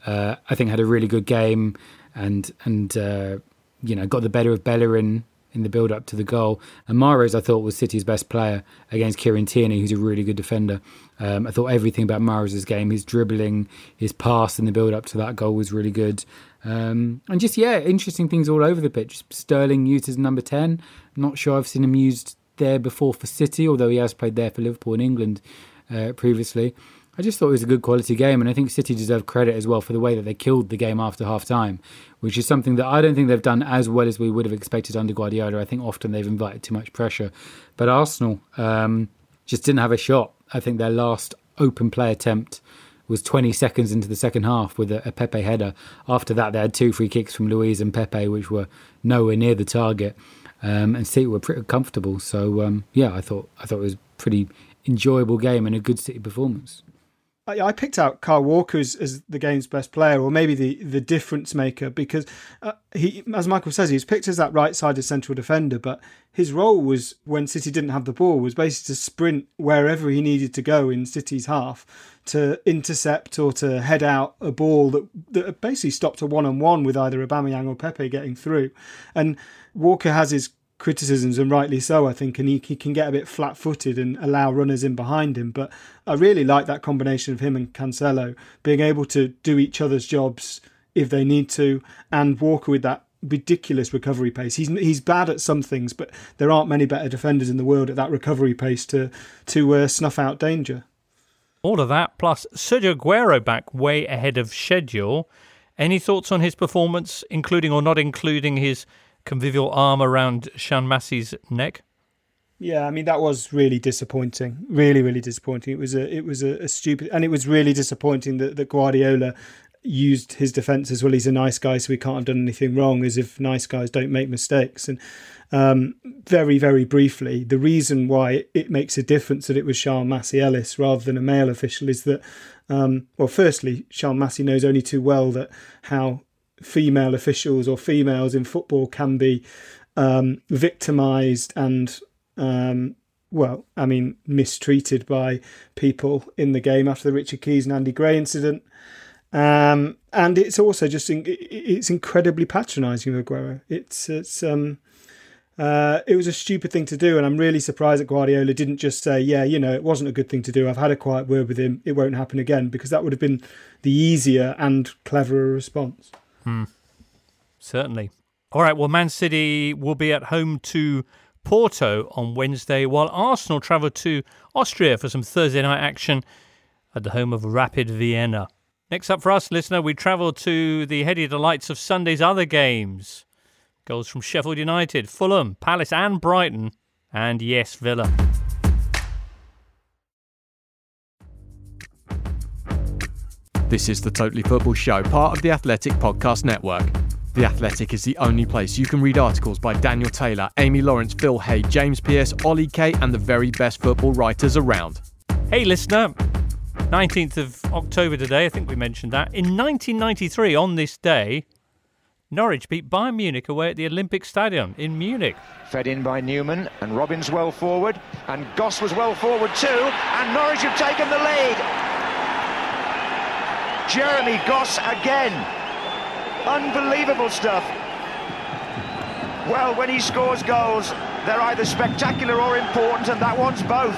uh, I think had a really good game, and and uh, you know got the better of Bellerin in the build up to the goal. And Mahrez, I thought, was City's best player against Kieran Tierney, who's a really good defender. Um, I thought everything about Mahrez's game, his dribbling, his pass in the build up to that goal was really good. Um, and just, yeah, interesting things all over the pitch. Sterling used as number 10. not sure I've seen him used there before for City, although he has played there for Liverpool and England uh, previously. I just thought it was a good quality game, and I think City deserve credit as well for the way that they killed the game after half time, which is something that I don't think they've done as well as we would have expected under Guardiola. I think often they've invited too much pressure. But Arsenal um, just didn't have a shot. I think their last open play attempt was 20 seconds into the second half with a, a Pepe header. After that, they had two free kicks from Luiz and Pepe, which were nowhere near the target. Um, and City were pretty comfortable. So um, yeah, I thought I thought it was a pretty enjoyable game and a good City performance. I, picked out Kyle Walker as, as, the game's best player, or maybe the, the difference maker, because uh, he, as Michael says, he was picked as that right-sided central defender. But his role was when City didn't have the ball was basically to sprint wherever he needed to go in City's half to intercept or to head out a ball that that basically stopped a one-on-one with either Aubameyang or Pepe getting through. And Walker has his criticisms, and rightly so, I think, and he, he can get a bit flat footed and allow runners in behind him. But I really like that combination of him and Cancelo being able to do each other's jobs if they need to, and Walker with that ridiculous recovery pace. He's he's bad at some things, but there aren't many better defenders in the world at that recovery pace to to uh, snuff out danger. All of that plus Sergio Aguero back way ahead of schedule. Any thoughts on his performance, including or not including his convivial arm around Sian Massey's neck? Yeah, I mean that was really disappointing. Really, really disappointing. It was a it was a, a stupid and it was really disappointing that, that Guardiola used his defence as well. He's a nice guy, so he can't have done anything wrong, as if nice guys don't make mistakes. And um, very, very briefly, the reason why it makes a difference that it was Sian Massey Ellis rather than a male official is that, um, well, firstly, Sian Massey knows only too well that how female officials or females in football can be um, victimized and um, well, I mean, mistreated by people in the game after the Richard Keys and Andy Gray incident. Um, and it's also just in, it's incredibly patronising of Aguero. It's it's um, uh, it was a stupid thing to do, and I'm really surprised that Guardiola didn't just say, "Yeah, you know, it wasn't a good thing to do. I've had a quiet word with him. It won't happen again," because that would have been the easier and cleverer response. Hmm. Certainly. All right. Well, Man City will be at home to Porto on Wednesday, while Arsenal travel to Austria for some Thursday night action at the home of Rapid Vienna. Next up for us, listener, we travel to the heady delights of Sunday's other games. Goals from Sheffield United, Fulham, Palace, and Brighton, and yes, Villa. This is the Totally Football Show, part of the Athletic Podcast Network. The Athletic is the only place you can read articles by Daniel Taylor, Amy Lawrence, Phil Hay, James Pearce, Ollie Kay, and the very best football writers around. Hey, listener. 19th of October today, I think we mentioned that. In 1993, on this day, Norwich beat Bayern Munich away at the Olympic Stadium in Munich. Fed in by Newman, and Robins well forward, and Goss was well forward too, and Norwich have taken the lead. Jeremy Goss again. Unbelievable stuff. Well, when he scores goals, they're either spectacular or important, and that one's both.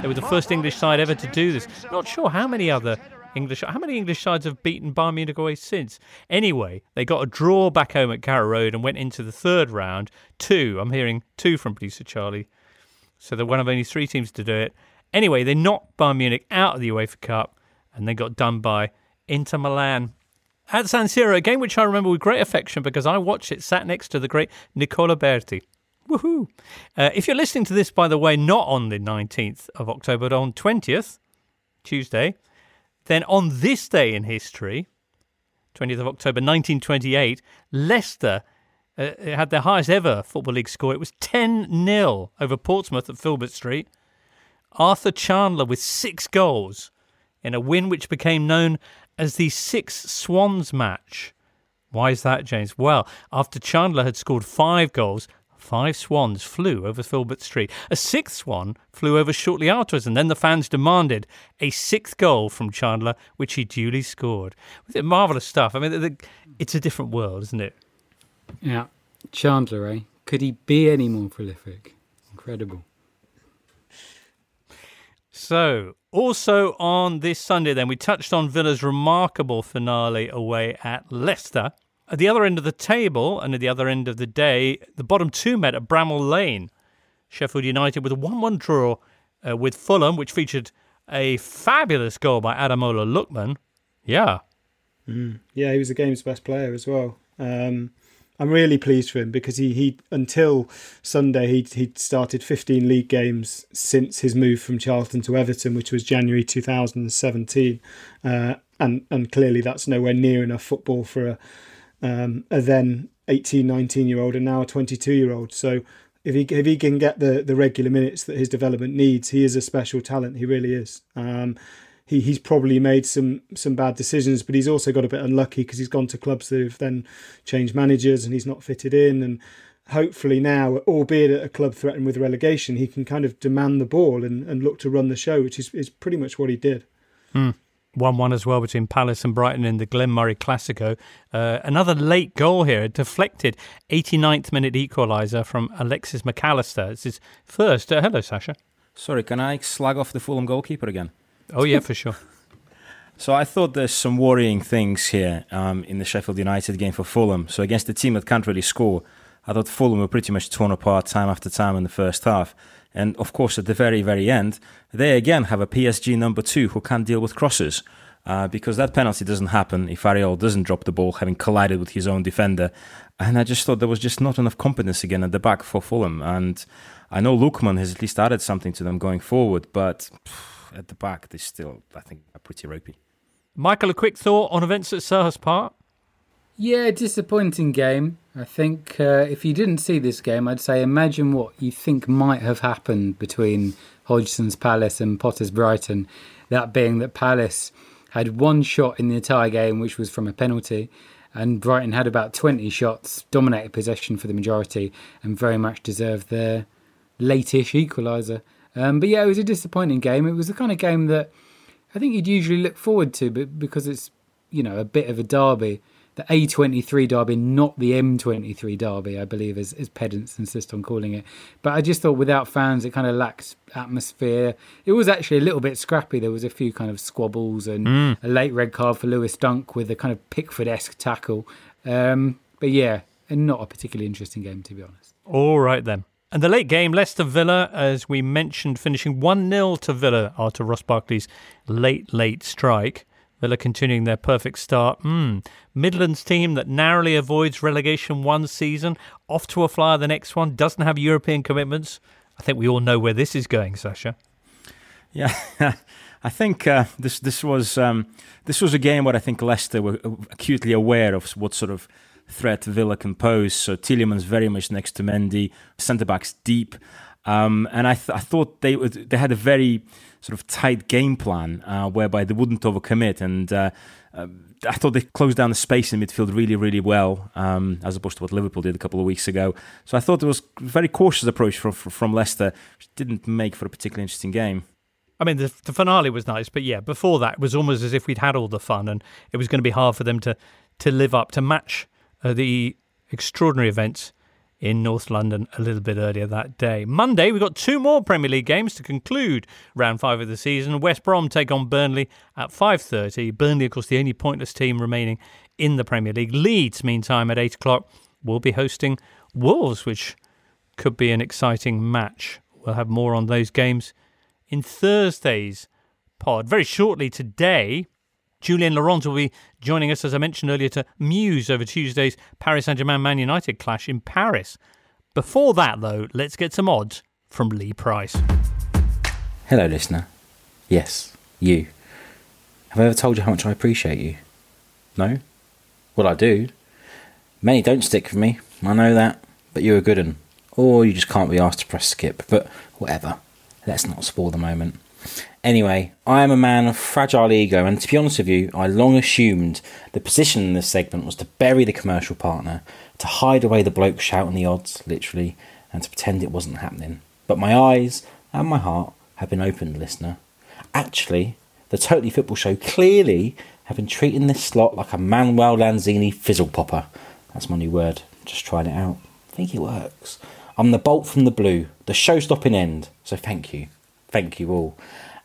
They were the first English side ever to do this. Not sure how many other English. How many English sides have beaten Bayern Munich away since? Anyway, they got a draw back home at Carrow Road and went into the third round. Two. I'm hearing two from producer Charlie. So they're one of only three teams to do it. Anyway, they knocked Bayern Munich out of the UEFA Cup and they got done by Inter Milan. At San Siro, a game which I remember with great affection because I watched it sat next to the great Nicola Berti. Woohoo! Uh, if you're listening to this, by the way, not on the 19th of October, but on 20th, Tuesday, then on this day in history, 20th of October 1928, Leicester uh, had their highest ever Football League score. It was 10 0 over Portsmouth at Filbert Street. Arthur Chandler with six goals in a win which became known as the Six Swans match. Why is that, James? Well, after Chandler had scored five goals, five swans flew over Filbert Street. A sixth swan flew over shortly afterwards, and then the fans demanded a sixth goal from Chandler, which he duly scored. Was marvellous stuff? I mean, it's a different world, isn't it? Yeah. Chandler, eh? Could he be any more prolific? Incredible. So, also on this Sunday, then, we touched on Villa's remarkable finale away at Leicester. At the other end of the table and at the other end of the day, the bottom two met at Bramall Lane. Sheffield United with a 1 1 draw uh, with Fulham, which featured a fabulous goal by Ademola Lookman. Yeah. Mm. Yeah, he was the game's best player as well. Um, I'm really pleased for him because he, he until Sunday he he'd started 15 league games since his move from Charlton to Everton, which was January 2017, uh, and and clearly that's nowhere near enough football for a um, a then 18, 19 year old and now a 22 year old. So if he if he can get the the regular minutes that his development needs, he is a special talent. He really is. Um, he, he's probably made some some bad decisions, but he's also got a bit unlucky because he's gone to clubs that have then changed managers and he's not fitted in. And hopefully now, albeit at a club threatened with relegation, he can kind of demand the ball and, and look to run the show, which is, is pretty much what he did. Hmm. 1 1 as well between Palace and Brighton in the Glenn Murray Classico. Uh, another late goal here, a deflected 89th minute equaliser from Alexis Mac Allister. It's his first. Uh, hello, Sasha. Sorry, can I slag off the Fulham goalkeeper again? Oh yeah, for sure. So I thought there's some worrying things here um, in the Sheffield United game for Fulham. So against a team that can't really score, I thought Fulham were pretty much torn apart time after time in the first half. And of course, at the very, very end, they again have a PSG number two who can't deal with crosses. Uh, because that penalty doesn't happen if Areola doesn't drop the ball, having collided with his own defender. And I just thought there was just not enough competence again at the back for Fulham. And I know Lookman has at least added something to them going forward, but at the back, they still, I think, are pretty ropey. Michael, a quick thought on events at Selhurst Park? Yeah, disappointing game. I think uh, if you didn't see this game, I'd say imagine what you think might have happened between Hodgson's Palace and Potter's Brighton. That being that Palace had one shot in the entire game, which was from a penalty, and Brighton had about 20 shots, dominated possession for the majority, and very much deserved their late-ish equaliser. Um, but yeah, it was a disappointing game. It was the kind of game that I think you'd usually look forward to, but because it's you know a bit of a derby, the A23 derby, not the M23 derby, I believe, as, as pedants insist on calling it. But I just thought without fans, it kind of lacks atmosphere. It was actually a little bit scrappy. There was a few kind of squabbles and mm. a late red card for Lewis Dunk with a kind of Pickford-esque tackle. Um, but yeah, and not a particularly interesting game to be honest. All right then. And the late game, Leicester Villa, as we mentioned, finishing 1 0 to Villa after Ross Barkley's late, late strike. Villa continuing their perfect start. Mm. Midlands team that narrowly avoids relegation one season, off to a flyer the next one, doesn't have European commitments. I think we all know where this is going, Sasha. Yeah, I think uh, this this was um, this was a game where I think Leicester were acutely aware of what sort of threat Villa can pose. So Tielemans very much next to Mendy, centre backs deep, um, and I, th- I thought they they had a very sort of tight game plan uh, whereby they wouldn't overcommit, and uh, uh, I thought they closed down the space in midfield really really well, um, as opposed to what Liverpool did a couple of weeks ago. So I thought it was a very cautious approach from from Leicester, which didn't make for a particularly interesting game. I mean, the, the finale was nice, but yeah, before that, it was almost as if we'd had all the fun, and it was going to be hard for them to to live up to match uh, the extraordinary events in North London a little bit earlier that day. Monday, we've got two more Premier League games to conclude round five of the season. West Brom take on Burnley at 5.30. Burnley, of course, the only pointless team remaining in the Premier League. Leeds, meantime, at 8 o'clock, will be hosting Wolves, which could be an exciting match. We'll have more on those games in Thursday's pod. Very shortly today, Julien Laurens will be joining us, as I mentioned earlier, to muse over Tuesday's Paris Saint Germain Man United clash in Paris. Before that, though, let's get some odds from Lee Price. Hello, listener. Yes, you. Have I ever told you how much I appreciate you? No? Well, I do. Many don't stick with me, I know that, but you're a good un. Or you just can't be asked to press skip, but whatever. Let's not spoil the moment. Anyway, I am a man of fragile ego, and to be honest with you, I long assumed the position in this segment was to bury the commercial partner, to hide away the bloke shouting the odds, literally, and to pretend it wasn't happening. But my eyes and my heart have been opened, listener. Actually, the Totally Football Show clearly have been treating this slot like a Manuel Lanzini fizzle popper. That's my new word. Just trying it out. I think it works. I'm the bolt from the blue, the show stopping end. So thank you. Thank you all.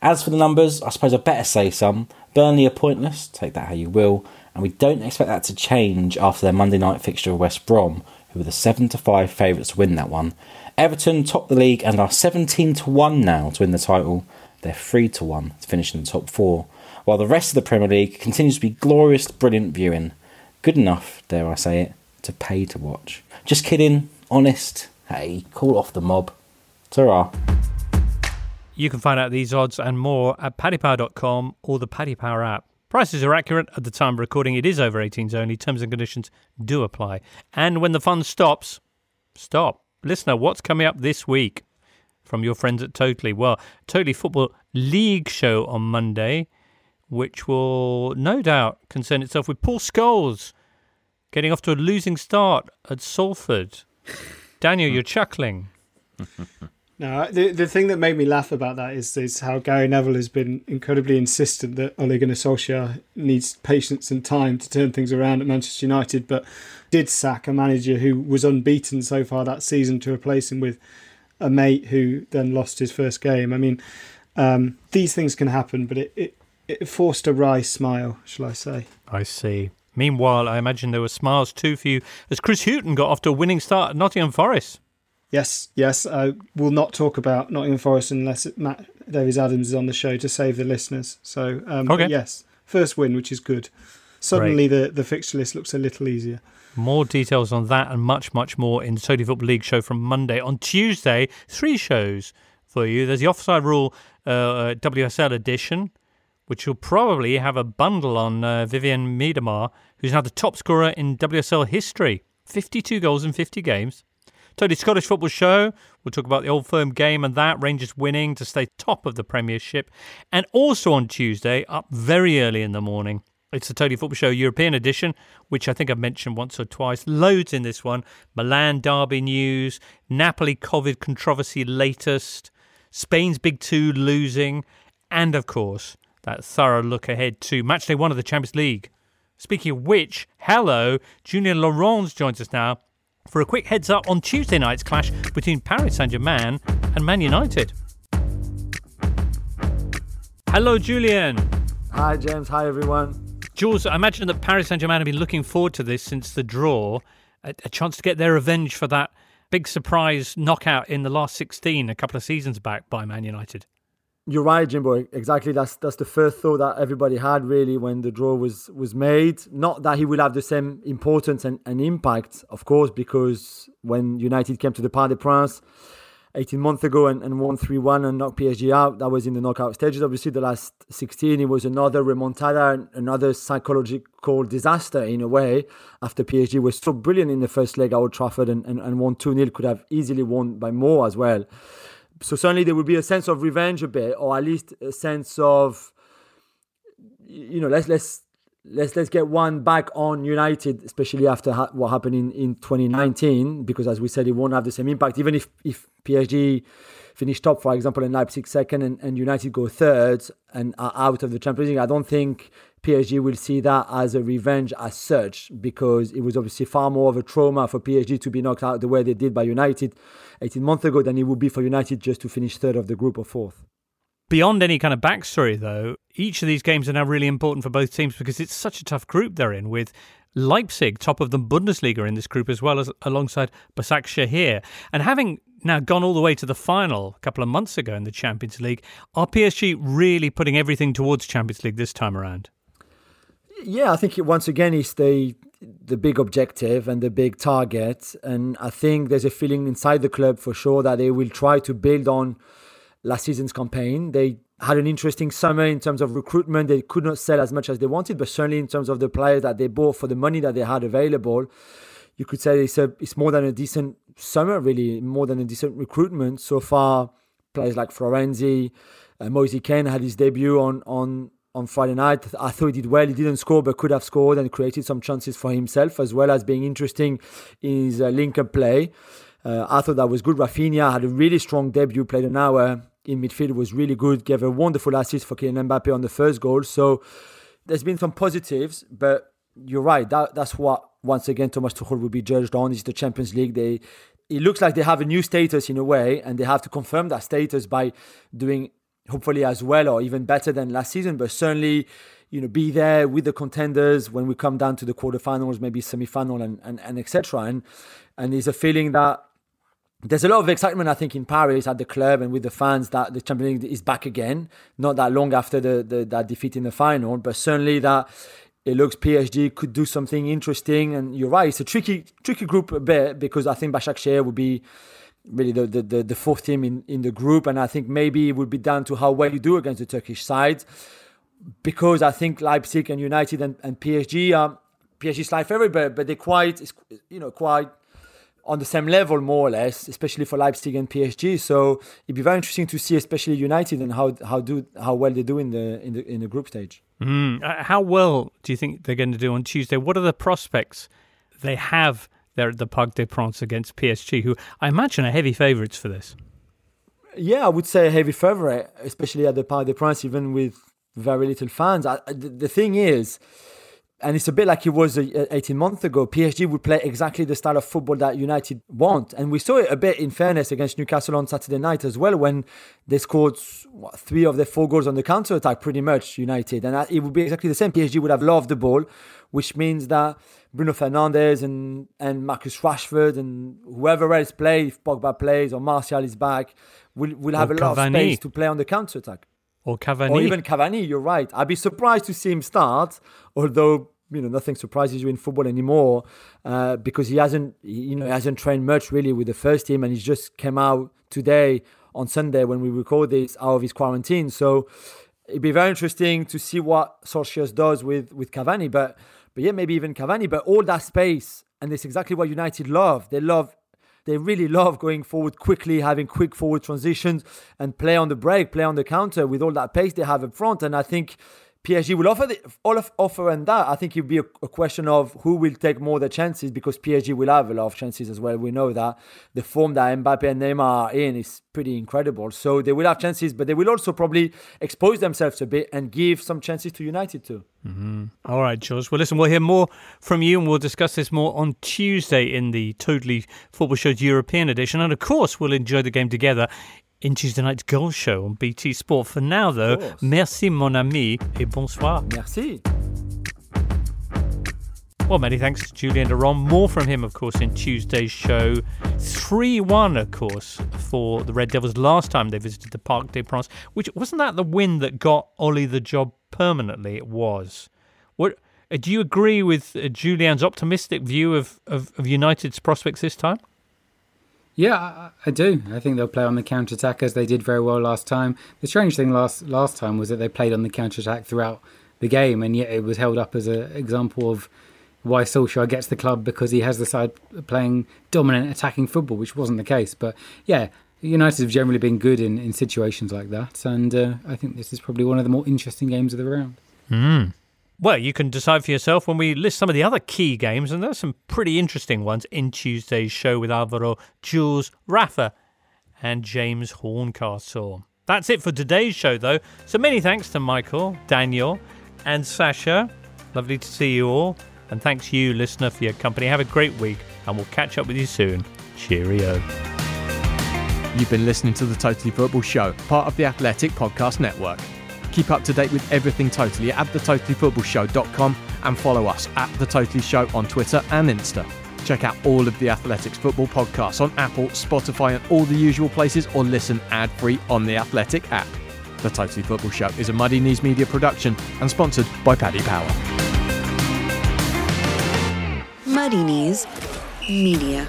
As for the numbers, I suppose I better say some. Burnley are pointless, take that how you will, and we don't expect that to change after their Monday night fixture of West Brom, who were the 7 to 5 favourites to win that one. Everton top the league and are 17 to 1 now to win the title. They're 3 to 1 to finish in the top 4, while the rest of the Premier League continues to be glorious, brilliant viewing. Good enough, dare I say it, to pay to watch. Just kidding, honest. Hey, call off the mob. Ta You can find out these odds and more at paddypower.com or the Paddy Power app. Prices are accurate at the time of recording. It is over 18s only. Terms and conditions do apply. And when the fun stops, stop. Listener, what's coming up this week from your friends at Totally? Well, Totally Football League show on Monday, which will no doubt concern itself with Paul Scholes getting off to a losing start at Salford. Daniel, you're chuckling. No, the the thing that made me laugh about that is is how Gary Neville has been incredibly insistent that Ole Gunnar Solskjaer needs patience and time to turn things around at Manchester United, but did sack a manager who was unbeaten so far that season to replace him with a mate who then lost his first game. I mean, um, these things can happen, but it, it it forced a wry smile, shall I say? I see. Meanwhile, I imagine there were smiles too for you as Chris Hughton got off to a winning start at Nottingham Forest. Yes, yes. I will not talk about Nottingham Forest unless it, Matt Davies Adams is on the show to save the listeners. So, um, Okay. yes, first win, which is good. Suddenly, the, the fixture list looks a little easier. More details on that and much, much more in the Totally Football League show from Monday. On Tuesday, three shows for you. There's the Offside Rule uh, WSL edition, which will probably have a bundle on uh, Vivianne Miedema, who's now the top scorer in WSL history 52 goals in 50 games. Totally Scottish Football Show. We'll talk about the Old Firm game and that. Rangers winning to stay top of the Premiership. And also on Tuesday, up very early in the morning, it's the Totally Football Show European edition, which I think I've mentioned once or twice. Loads in this one. Milan Derby news, Napoli COVID controversy latest, Spain's Big Two losing, and of course, that thorough look ahead to matchday one of the Champions League. Speaking of which, hello, Julien Laurens joins us now for a quick heads up on Tuesday night's clash between Paris Saint Germain and Man United. Hello, Julien. Hi, James. Hi, everyone. Jules, I imagine that Paris Saint Germain have been looking forward to this since the draw, a, a chance to get their revenge for that big surprise knockout in the last 16 a couple of seasons back by Man United. You're right, Jimbo. Exactly. That's that's the first thought that everybody had really when the draw was was made. Not that he will have the same importance and, and impact, of course, because when United came to the Parc des Princes 18 months ago and, and won 3 1 and knocked PSG out, that was in the knockout stages. Obviously, the last 16, it was another remontada, another psychological disaster in a way. After PSG was so brilliant in the first leg at Old Trafford and, and, and won 2 0, could have easily won by more as well so certainly there would be a sense of revenge a bit, or at least a sense of, you know, let's let's let's let's get one back on United, especially after ha- what happened in, in 2019, because as we said, it won't have the same impact. Even if if PSG finish top, for example, and Leipzig second, and, and United go third and are out of the Champions League, I don't think PSG will see that as a revenge as such, because it was obviously far more of a trauma for PSG to be knocked out the way they did by United 18 months ago than it would be for United just to finish third of the group or fourth. Beyond any kind of backstory, though, each of these games are now really important for both teams because it's such a tough group they're in with Leipzig, top of the Bundesliga in this group, as well as alongside Başakşehir. And having now gone all the way to the final a couple of months ago in the Champions League, are PSG really putting everything towards Champions League this time around? Yeah, I think it, once again is the the big objective and the big target, and I think there's a feeling inside the club for sure that they will try to build on last season's campaign. They had an interesting summer in terms of recruitment. They could not sell as much as they wanted, but certainly in terms of the players that they bought for the money that they had available, you could say it's a it's more than a decent summer, really, more than a decent recruitment so far. Players like Florenzi, uh, Moise Kean had his debut on on on Friday night. I thought he did well. He didn't score, but could have scored and created some chances for himself, as well as being interesting in his uh, link-up play. Uh, I thought that was good. Rafinha had a really strong debut, played an hour in midfield, was really good, gave a wonderful assist for Kylian Mbappe on the first goal. So there's been some positives, but you're right. That, that's what, once again, Thomas Tuchel will be judged on is the Champions League. They It looks like they have a new status in a way, and they have to confirm that status by doing hopefully as well or even better than last season, but certainly you know, be there with the contenders when we come down to the quarterfinals, maybe semi-final, and and, and etc. And and there's a feeling that there's a lot of excitement, I think, in Paris at the club and with the fans that the Champions League is back again. Not that long after the, the that defeat in the final, but certainly that it looks PSG could do something interesting. And you're right, it's a tricky tricky group a bit because I think Başakşehir would be really the, the, the, fourth team in, in the group, and I think maybe it would be down to how well you do against the Turkish side. Because I think Leipzig and United and, and PSG are PSG slight favorite, but, but they're quite you know quite on the same level, more or less, especially for Leipzig and PSG. So it'd be very interesting to see, especially United, and how how do how well they do in the in the in the group stage. Mm. How well do you think they're going to do on Tuesday? What are the prospects they have there at the Parc des Princes against PSG, who I imagine are heavy favourites for this? Yeah, I would say a heavy favourite, especially at the Parc des Princes, even with very little fans. I, the, the thing is and it's a bit like it was 18 months ago. PSG would play exactly the style of football that United want. And we saw it a bit in fairness against Newcastle on Saturday night as well, when they scored what, three of their four goals on the counter attack, pretty much, United. And it would be exactly the same. PSG would have loved the ball, which means that Bruno Fernandes and, and Marcus Rashford and whoever else plays, if Pogba plays or Martial is back, we'll, we'll have or a lot Cavani. of space to play on the counter attack or Cavani. Or even Cavani, you're right. I'd be surprised to see him start, although you know nothing surprises you in football anymore uh, because he hasn't you know he hasn't trained much really with the first team and he just came out today on Sunday when we record this out of his quarantine. So it'd be very interesting to see what Solskjaer does with with Cavani, but but yeah, maybe even Cavani. But all that space and it's exactly what United love. They love they really love going forward quickly, having quick forward transitions and play on the break, play on the counter with all that pace they have up front. And I think PSG will offer the, all of offer and that. I think it'll be a, a, question of who will take more the chances because PSG will have a lot of chances as well. We know that the form that Mbappe and Neymar are in is pretty incredible. So they will have chances, but they will also probably expose themselves a bit and give some chances to United too. Mm-hmm. All right, George. Well, listen, we'll hear more from you and we'll discuss this more on Tuesday in the Totally Football Show's European edition. And of course, we'll enjoy the game together in Tuesday night's Goal Show on BT Sport. For now, though, merci mon ami et bonsoir. Merci. Well, many thanks to Julian de More from him, of course, in Tuesday's show. 3 1, of course, for the Red Devils last time they visited the Parc des Princes, which wasn't that the win that got Ollie the job permanently? It was. What uh, Do you agree with uh, Julien's optimistic view of, of, of United's prospects this time? Yeah, I, do. I think they'll play on the counter attack as they did very well last time. The strange thing last last time was that they played on the counter attack throughout the game, and yet it was held up as an example of why Solskjaer gets the club because he has the side playing dominant attacking football, which wasn't the case. But yeah, United have generally been good in, in situations like that, and uh, I think this is probably one of the more interesting games of the round. Mm. Well, you can decide for yourself when we list some of the other key games, and there's some pretty interesting ones in Tuesday's show with Alvaro, Jules, Rafa, and James Horncastle. That's it for today's show, though. So many thanks to Michael, Daniel, and Sasha. Lovely to see you all. And thanks you, listener, for your company. Have a great week, and we'll catch up with you soon. Cheerio. You've been listening to the Totally Football Show, part of the Athletic Podcast Network. Keep up to date with everything Totally at thetotallyfootballshow.com and follow us at The Totally Show on Twitter and Insta. Check out all of the Athletics football podcasts on Apple, Spotify, and all the usual places, or listen ad free on the Athletic app. The Totally Football Show is a Muddy Knees Media production and sponsored by Paddy Power. Muddy Knees Media.